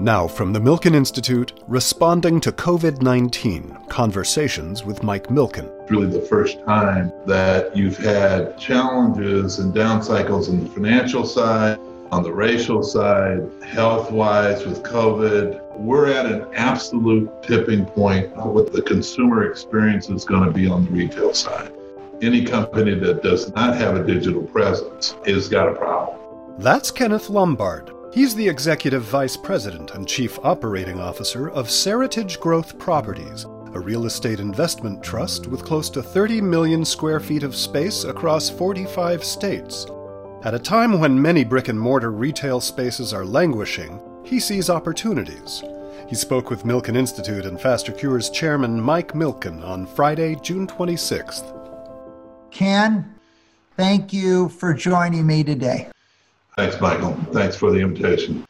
Now, from the Milken Institute, responding to COVID 19 Conversations with Mike Milken. Really, the first time that you've had challenges and down cycles on the financial side, on the racial side, health wise with COVID. We're at an absolute tipping point of what the consumer experience is going to be on the retail side. Any company that does not have a digital presence has got a problem. That's Kenneth Lombard. He's the Executive Vice President and Chief Operating Officer of Seritage Growth Properties, a real estate investment trust with close to 30 million square feet of space across 45 states. At a time when many brick and mortar retail spaces are languishing, he sees opportunities. He spoke with Milken Institute and FasterCures chairman Mike Milken on Friday, June 26th. Ken, thank you for joining me today. Thanks, Michael. Thanks for the invitation.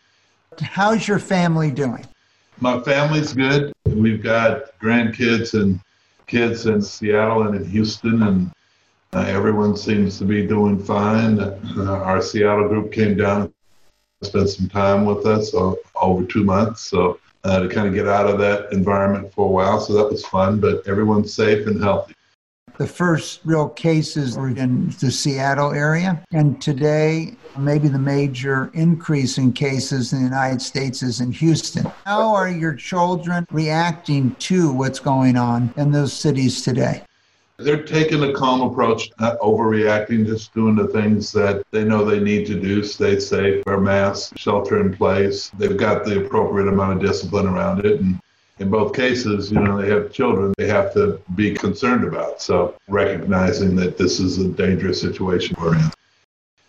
How's your family doing? My family's good. We've got grandkids and kids in Seattle and in Houston, and uh, everyone seems to be doing fine. Uh, our Seattle group came down, and spent some time with us uh, over two months, so uh, to kind of get out of that environment for a while. So that was fun, but everyone's safe and healthy. The first real cases were in the Seattle area. And today, maybe the major increase in cases in the United States is in Houston. How are your children reacting to what's going on in those cities today? They're taking a calm approach, not overreacting, just doing the things that they know they need to do stay safe, wear masks, shelter in place. They've got the appropriate amount of discipline around it. And in both cases, you know, they have children they have to be concerned about. So recognizing that this is a dangerous situation we're in.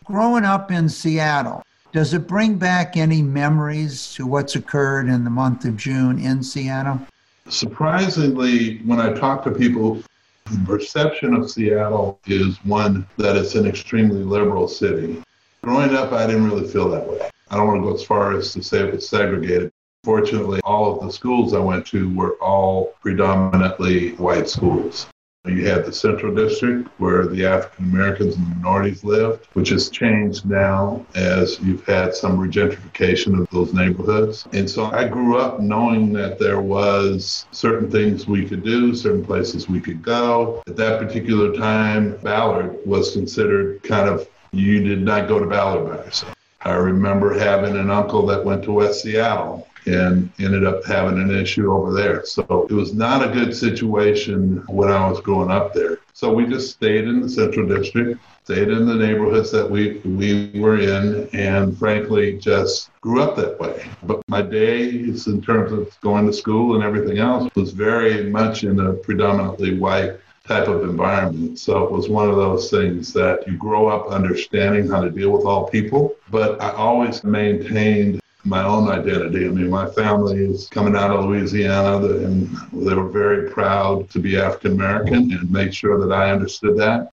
Growing up in Seattle, does it bring back any memories to what's occurred in the month of June in Seattle? Surprisingly, when I talk to people, the perception of Seattle is one that it's an extremely liberal city. Growing up, I didn't really feel that way. I don't want to go as far as to say it was segregated. Fortunately, all of the schools I went to were all predominantly white schools. You had the Central District where the African Americans and minorities lived, which has changed now as you've had some regentrification of those neighborhoods. And so I grew up knowing that there was certain things we could do, certain places we could go. At that particular time, Ballard was considered kind of, you did not go to Ballard by yourself. I remember having an uncle that went to West Seattle and ended up having an issue over there. So it was not a good situation when I was growing up there. So we just stayed in the Central District, stayed in the neighborhoods that we, we were in, and frankly, just grew up that way. But my days, in terms of going to school and everything else, was very much in a predominantly white type of environment. So it was one of those things that you grow up understanding how to deal with all people. But I always maintained my own identity. I mean, my family is coming out of Louisiana, and they were very proud to be African American and make sure that I understood that.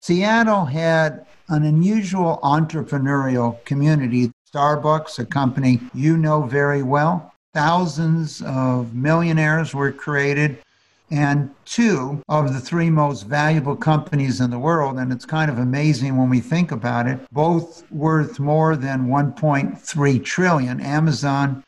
Seattle had an unusual entrepreneurial community. Starbucks, a company you know very well, thousands of millionaires were created and two of the three most valuable companies in the world. And it's kind of amazing when we think about it, both worth more than 1.3 trillion. Amazon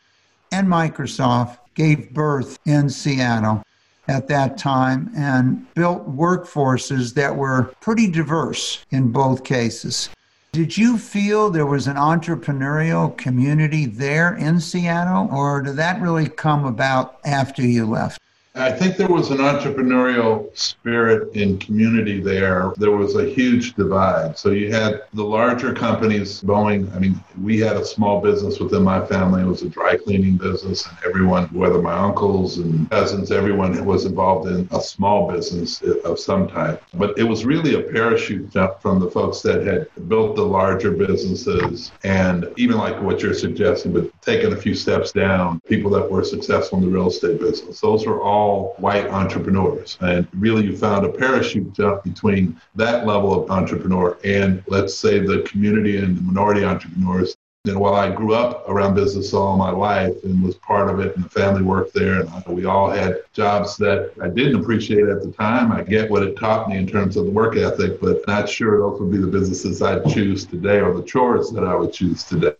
and Microsoft gave birth in Seattle at that time and built workforces that were pretty diverse in both cases. Did you feel there was an entrepreneurial community there in Seattle, or did that really come about after you left? I think there was an entrepreneurial spirit in community there. There was a huge divide. So you had the larger companies, Boeing. I mean, we had a small business within my family. It was a dry cleaning business, and everyone, whether my uncles and cousins, everyone was involved in a small business of some type. But it was really a parachute jump from the folks that had built the larger businesses, and even like what you're suggesting, but taking a few steps down, people that were successful in the real estate business. Those were all all white entrepreneurs. And really, you found a parachute jump between that level of entrepreneur and, let's say, the community and the minority entrepreneurs. And while I grew up around business all my life and was part of it, and the family worked there, and we all had jobs that I didn't appreciate at the time. I get what it taught me in terms of the work ethic, but not sure those would be the businesses I'd choose today or the chores that I would choose today.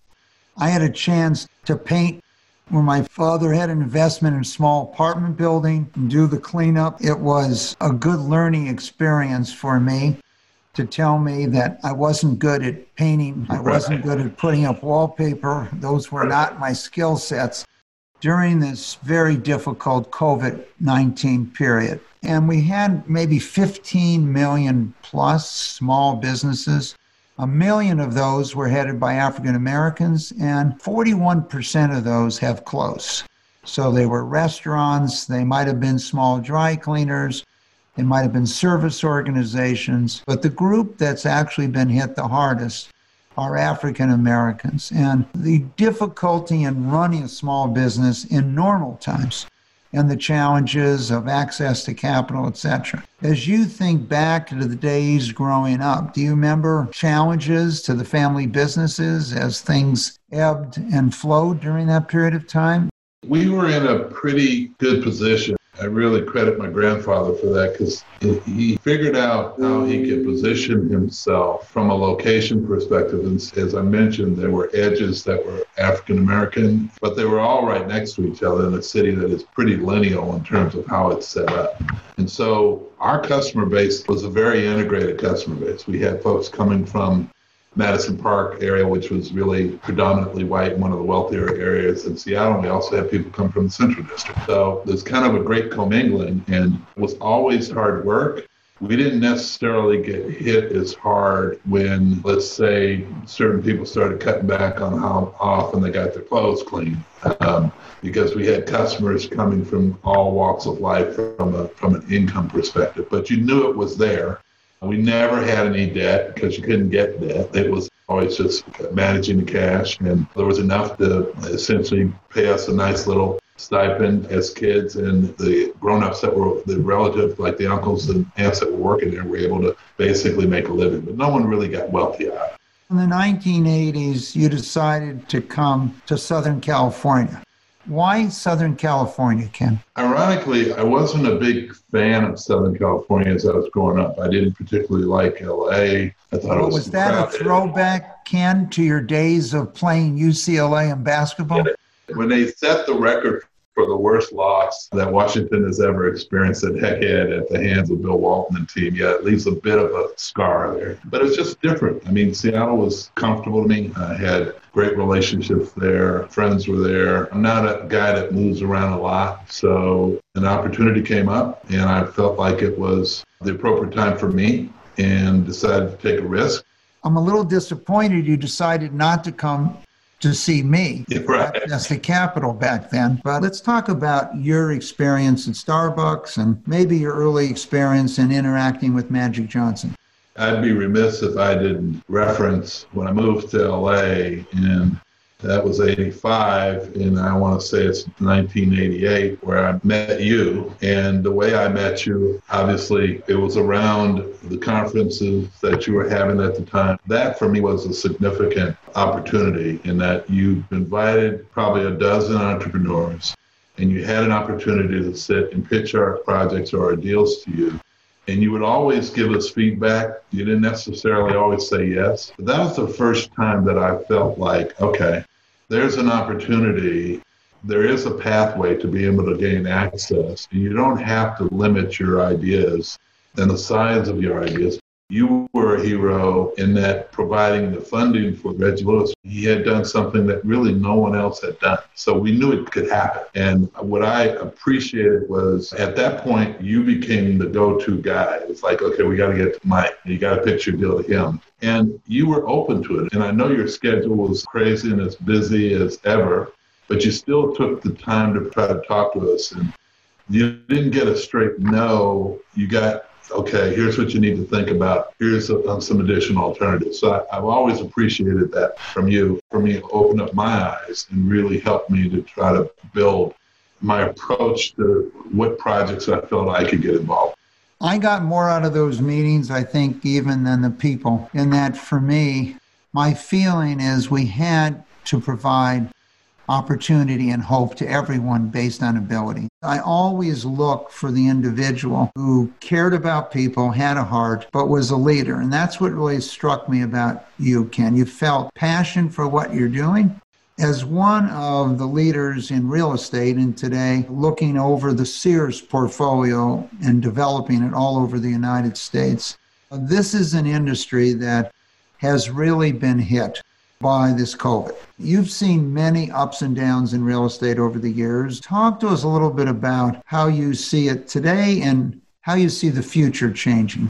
I had a chance to paint where my father had an investment in a small apartment building and do the cleanup. It was a good learning experience for me to tell me that I wasn't good at painting, I wasn't good at putting up wallpaper. Those were not my skill sets during this very difficult COVID 19 period. And we had maybe 15 million plus small businesses. A million of those were headed by African Americans, and 41% of those have closed. So they were restaurants, they might have been small dry cleaners, they might have been service organizations, but the group that's actually been hit the hardest are African Americans. And the difficulty in running a small business in normal times and the challenges of access to capital, etc. As you think back to the days growing up, do you remember challenges to the family businesses as things ebbed and flowed during that period of time? We were in a pretty good position I really credit my grandfather for that because he figured out how he could position himself from a location perspective. And as I mentioned, there were edges that were African American, but they were all right next to each other in a city that is pretty lineal in terms of how it's set up. And so our customer base was a very integrated customer base. We had folks coming from Madison Park area, which was really predominantly white, one of the wealthier areas in Seattle. We also had people come from the Central District. So there's kind of a great commingling and it was always hard work. We didn't necessarily get hit as hard when, let's say, certain people started cutting back on how often they got their clothes cleaned. Um, because we had customers coming from all walks of life from a from an income perspective. But you knew it was there we never had any debt because you couldn't get debt. It was always just managing the cash, and there was enough to essentially pay us a nice little stipend as kids, and the grown-ups that were the relatives, like the uncles and aunts that were working there, were able to basically make a living. But no one really got wealthy out. In the 1980s, you decided to come to Southern California. Why Southern California, Ken? Ironically, I wasn't a big fan of Southern California as I was growing up. I didn't particularly like LA. I thought well, it was. Was that crowded. a throwback, Ken, to your days of playing UCLA and basketball? When they set the record for the worst loss that Washington has ever experienced at Hec-Ed at the hands of Bill Walton and team. Yeah, it leaves a bit of a scar there. But it's just different. I mean, Seattle was comfortable to me. I had great relationships there. Friends were there. I'm not a guy that moves around a lot. So an opportunity came up and I felt like it was the appropriate time for me and decided to take a risk. I'm a little disappointed you decided not to come to see me. right. That's the capital back then. But let's talk about your experience at Starbucks and maybe your early experience in interacting with Magic Johnson. I'd be remiss if I didn't reference when I moved to LA and that was 85, and I want to say it's 1988 where I met you. And the way I met you, obviously, it was around the conferences that you were having at the time. That for me was a significant opportunity in that you invited probably a dozen entrepreneurs and you had an opportunity to sit and pitch our projects or our deals to you and you would always give us feedback. You didn't necessarily always say yes. But that was the first time that I felt like, okay, there's an opportunity. There is a pathway to be able to gain access. You don't have to limit your ideas and the size of your ideas. You were a hero in that providing the funding for Reggie Lewis. He had done something that really no one else had done. So we knew it could happen. And what I appreciated was at that point, you became the go to guy. It's like, okay, we got to get to Mike. You got to pitch your deal to him and you were open to it. And I know your schedule was crazy and as busy as ever, but you still took the time to try to talk to us. And you didn't get a straight no. You got, okay, here's what you need to think about. Here's a, uh, some additional alternatives. So I, have always appreciated that from you. For me, it opened up my eyes and really helped me to try to build my approach to what projects I felt I could get involved I got more out of those meetings, I think, even than the people. In that, for me, my feeling is we had to provide opportunity and hope to everyone based on ability. I always look for the individual who cared about people, had a heart, but was a leader. And that's what really struck me about you, Ken. You felt passion for what you're doing, As one of the leaders in real estate and today looking over the Sears portfolio and developing it all over the United States, this is an industry that has really been hit by this COVID. You've seen many ups and downs in real estate over the years. Talk to us a little bit about how you see it today and how you see the future changing.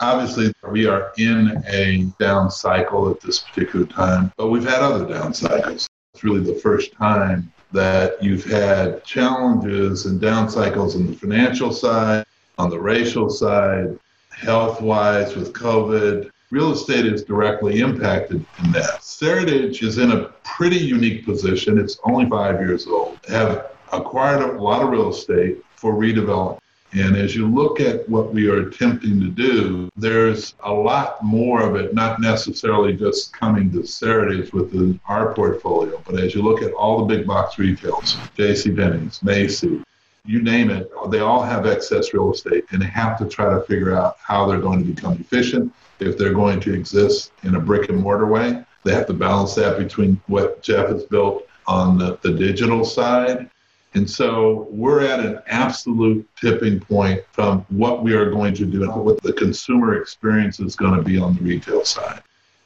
Obviously, we are in a down cycle at this particular time, but we've had other down cycles. It's really the first time that you've had challenges and down cycles on the financial side, on the racial side, health wise with COVID. Real estate is directly impacted in that. Seritage is in a pretty unique position. It's only five years old, have acquired a lot of real estate for redevelopment. And as you look at what we are attempting to do, there's a lot more of it, not necessarily just coming to Seritage within our portfolio, but as you look at all the big box retails, J.C. Penney's, Macy, you name it, they all have excess real estate and they have to try to figure out how they're going to become efficient. If they're going to exist in a brick and mortar way, they have to balance that between what Jeff has built on the, the digital side. And so we're at an absolute tipping point from what we are going to do and what the consumer experience is going to be on the retail side.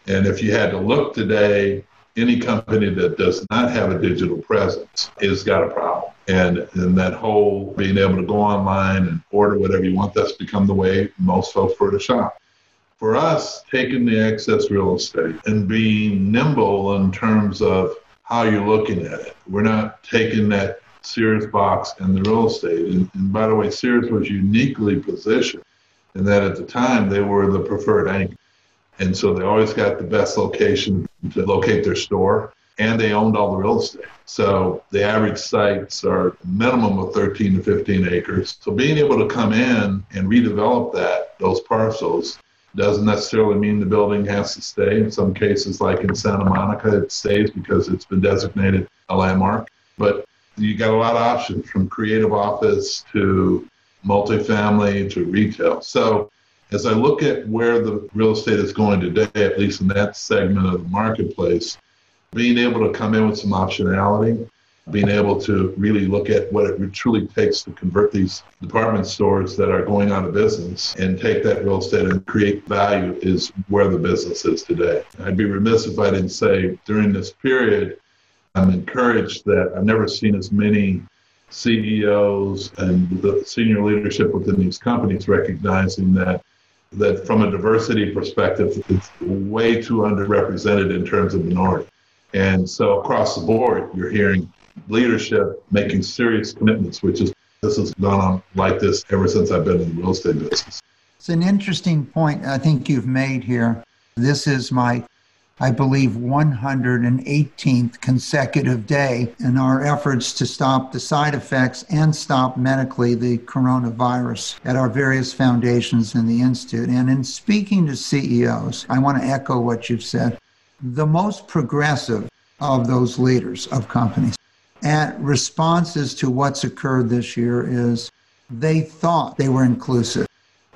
And if you had to look today, any company that does not have a digital presence has got a problem. And, and that whole being able to go online and order whatever you want, that's become the way most folks prefer to shop. For us, taking the excess real estate and being nimble in terms of how you're looking at it, we're not taking that Sears box and the real estate. And, and by the way, Sears was uniquely positioned in that at the time they were the preferred anchor. And so they always got the best location to locate their store and they owned all the real estate. So the average sites are minimum of 13 to 15 acres. So being able to come in and redevelop that, those parcels, doesn't necessarily mean the building has to stay. In some cases, like in Santa Monica, it stays because it's been designated a landmark. But you got a lot of options from creative office to multifamily to retail. So as I look at where the real estate is going today, at least in that segment of the marketplace, being able to come in with some optionality, being able to really look at what it truly takes to convert these department stores that are going out of business and take that real estate and create value is where the business is today. I'd be remiss if I didn't say during this period, I'm encouraged that I've never seen as many CEOs and the senior leadership within these companies recognizing that that from a diversity perspective, it's way too underrepresented in terms of minority. And so across the board, you're hearing leadership making serious commitments, which is this has gone on like this ever since I've been in the real estate business. It's an interesting point I think you've made here. This is my, I believe, 118th consecutive day in our efforts to stop the side effects and stop medically the coronavirus at our various foundations in the Institute. And in speaking to CEOs, I want to echo what you've said the most progressive of those leaders of companies. at responses to what's occurred this year is they thought they were inclusive.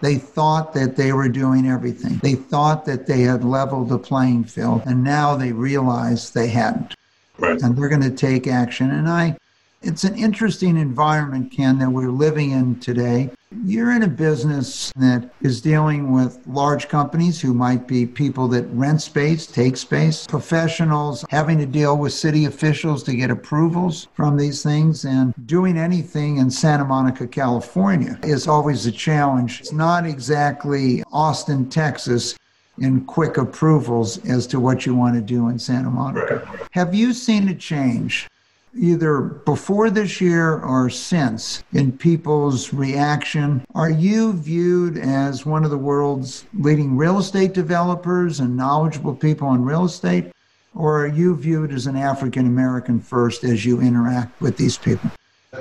They thought that they were doing everything. They thought that they had leveled the playing field, and now they realize they hadn't. Right. And they're going to take action. And I it's an interesting environment, Ken, that we're living in today. You're in a business that is dealing with large companies who might be people that rent space, take space, professionals having to deal with city officials to get approvals from these things, and doing anything in Santa Monica, California is always a challenge. It's not exactly Austin, Texas in quick approvals as to what you want to do in Santa Monica. Right. Have you seen a change either before this year or since in people's reaction. Are you viewed as one of the world's leading real estate developers and knowledgeable people in real estate? Or are you viewed as an African American first as you interact with these people?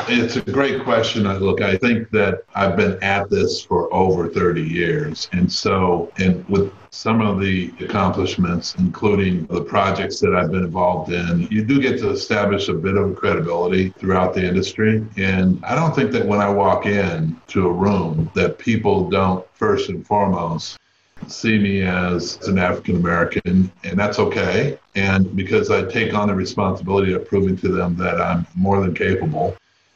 It's a great question. Look, I think that I've been at this for over 30 years. And so, and with some of the accomplishments, including the projects that I've been involved in, you do get to establish a bit of credibility throughout the industry. And I don't think that when I walk in to a room that people don't first and foremost see me as an African American, and that's okay. And because I take on the responsibility of proving to them that I'm more than capable,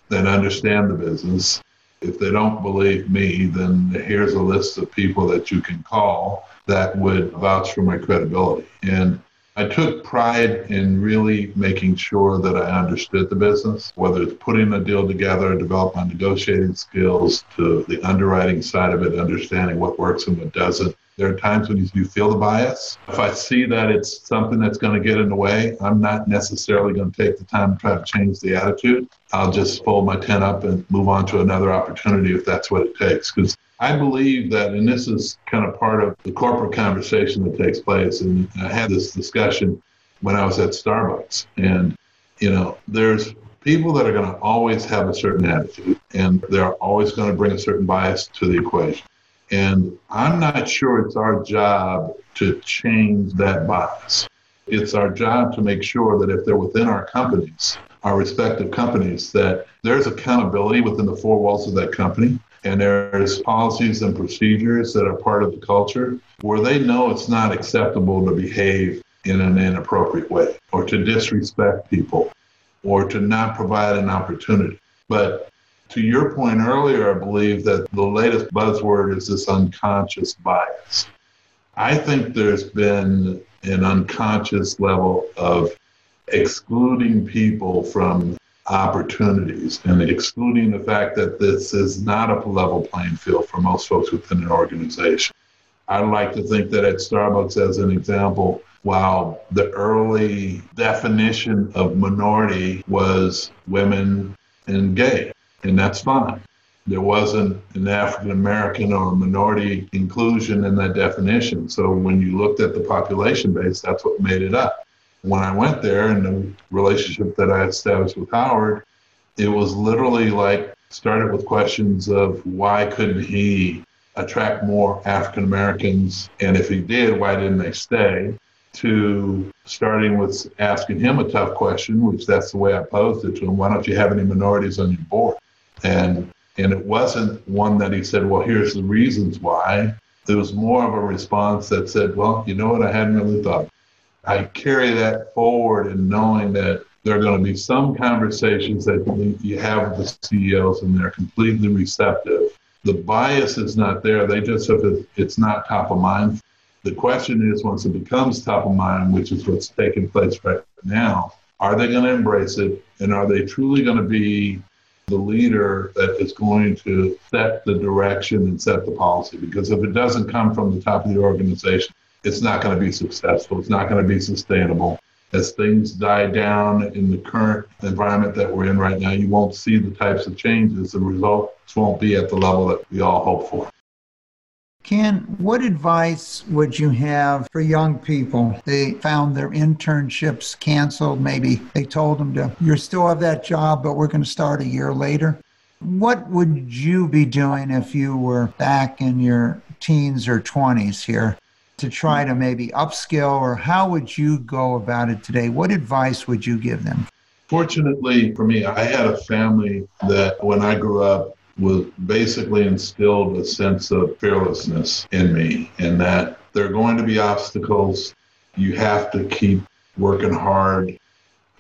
then understand the business. If they don't believe me, then here's a list of people that you can call that would vouch for my credibility. And I took pride in really making sure that I understood the business, whether it's putting a deal together, develop my negotiating skills, to the underwriting side of it, understanding what works and what doesn't. There are times when you feel the bias. If I see that it's something that's going to get in the way, I'm not necessarily going to take the time to try to change the attitude. I'll just fold my tent up and move on to another opportunity if that's what it takes. Because I believe that, and this is kind of part of the corporate conversation that takes place. And I had this discussion when I was at Starbucks. And, you know, there's people that are going to always have a certain attitude, and they're always going to bring a certain bias to the equation. And I'm not sure it's our job to change that bias. It's our job to make sure that if they're within our companies, our respective companies, that there's accountability within the four walls of that company and there's policies and procedures that are part of the culture where they know it's not acceptable to behave in an inappropriate way or to disrespect people or to not provide an opportunity. But to your point earlier, I believe that the latest buzzword is this unconscious bias. I think there's been an unconscious level of excluding people from opportunities and excluding the fact that this is not a level playing field for most folks within an organization. I like to think that at Starbucks, as an example, while the early definition of minority was women and gay, and that's fine. There wasn't an African American or minority inclusion in that definition. So when you looked at the population base, that's what made it up when I went there and the relationship that I established with Howard, it was literally like started with questions of why couldn't he attract more African Americans? And if he did, why didn't they stay? To starting with asking him a tough question, which that's the way I posed it to him. Why don't you have any minorities on your board? And and it wasn't one that he said, well, here's the reasons why. There was more of a response that said, well, you know what, I hadn't really thought. I carry that forward in knowing that there are going to be some conversations that you have with the CEOs and they're completely receptive. The bias is not there. They just have it, it's not top of mind. The question is once it becomes top of mind, which is what's taking place right now, are they going to embrace it? And are they truly going to be the leader that is going to set the direction and set the policy? Because if it doesn't come from the top of the organization, it's not going to be successful. It's not going to be sustainable. As things die down in the current environment that we're in right now, you won't see the types of changes. The results won't be at the level that we all hope for. Ken, what advice would you have for young people? They found their internships canceled. Maybe they told them to, you still have that job, but we're going to start a year later. What would you be doing if you were back in your teens or 20s here? to try to maybe upskill, or how would you go about it today? What advice would you give them? Fortunately for me, I had a family that when I grew up was basically instilled a sense of fearlessness in me, and that there are going to be obstacles. You have to keep working hard.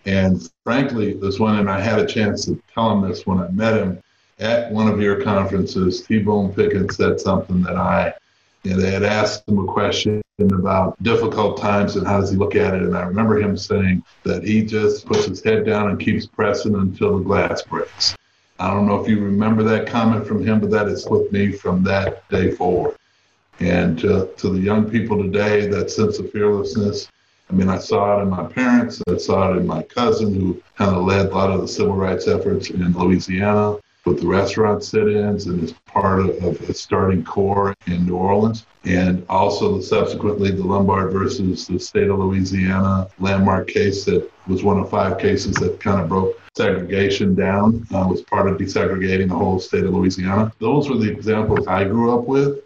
And frankly, this one, and I had a chance to tell him this when I met him at one of your conferences. T Boone Pickens said something that I and they had asked him a question about difficult times and how does he look at it. And I remember him saying that he just puts his head down and keeps pressing until the glass breaks. I don't know if you remember that comment from him, but that with me from that day forward. And to, to the young people today, that sense of fearlessness, I mean, I saw it in my parents, I saw it in my cousin who kind of led a lot of the civil rights efforts in Louisiana with the restaurant sit-ins and as part of, of a starting CORE in New Orleans. And also subsequently the Lombard versus the state of Louisiana landmark case that was one of five cases that kind of broke segregation down, uh, was part of desegregating the whole state of Louisiana. Those were the examples I grew up with.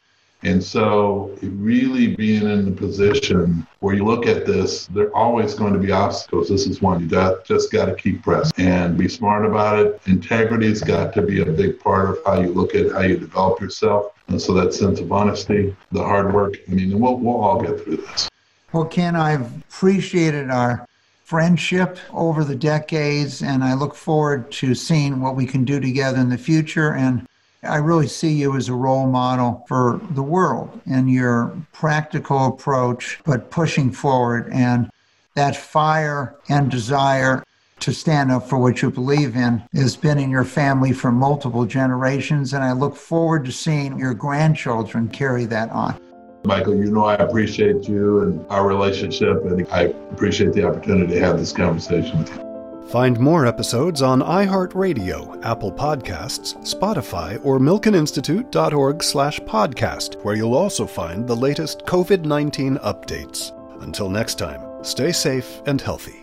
And so, really being in the position where you look at this, there are always going to be obstacles. This is one you got just got to keep pressing and be smart about it. Integrity has got to be a big part of how you look at how you develop yourself. And so that sense of honesty, the hard work, I mean, we'll, we'll all get through this. Well, Ken, I've appreciated our friendship over the decades, and I look forward to seeing what we can do together in the future. And I really see you as a role model for the world and your practical approach, but pushing forward and that fire and desire to stand up for what you believe in has been in your family for multiple generations. And I look forward to seeing your grandchildren carry that on. Michael, you know I appreciate you and our relationship, and I appreciate the opportunity to have this conversation with you. Find more episodes on iHeartRadio, Apple Podcasts, Spotify, or milkeninstitute.org slash podcast, where you'll also find the latest COVID-19 updates. Until next time, stay safe and healthy.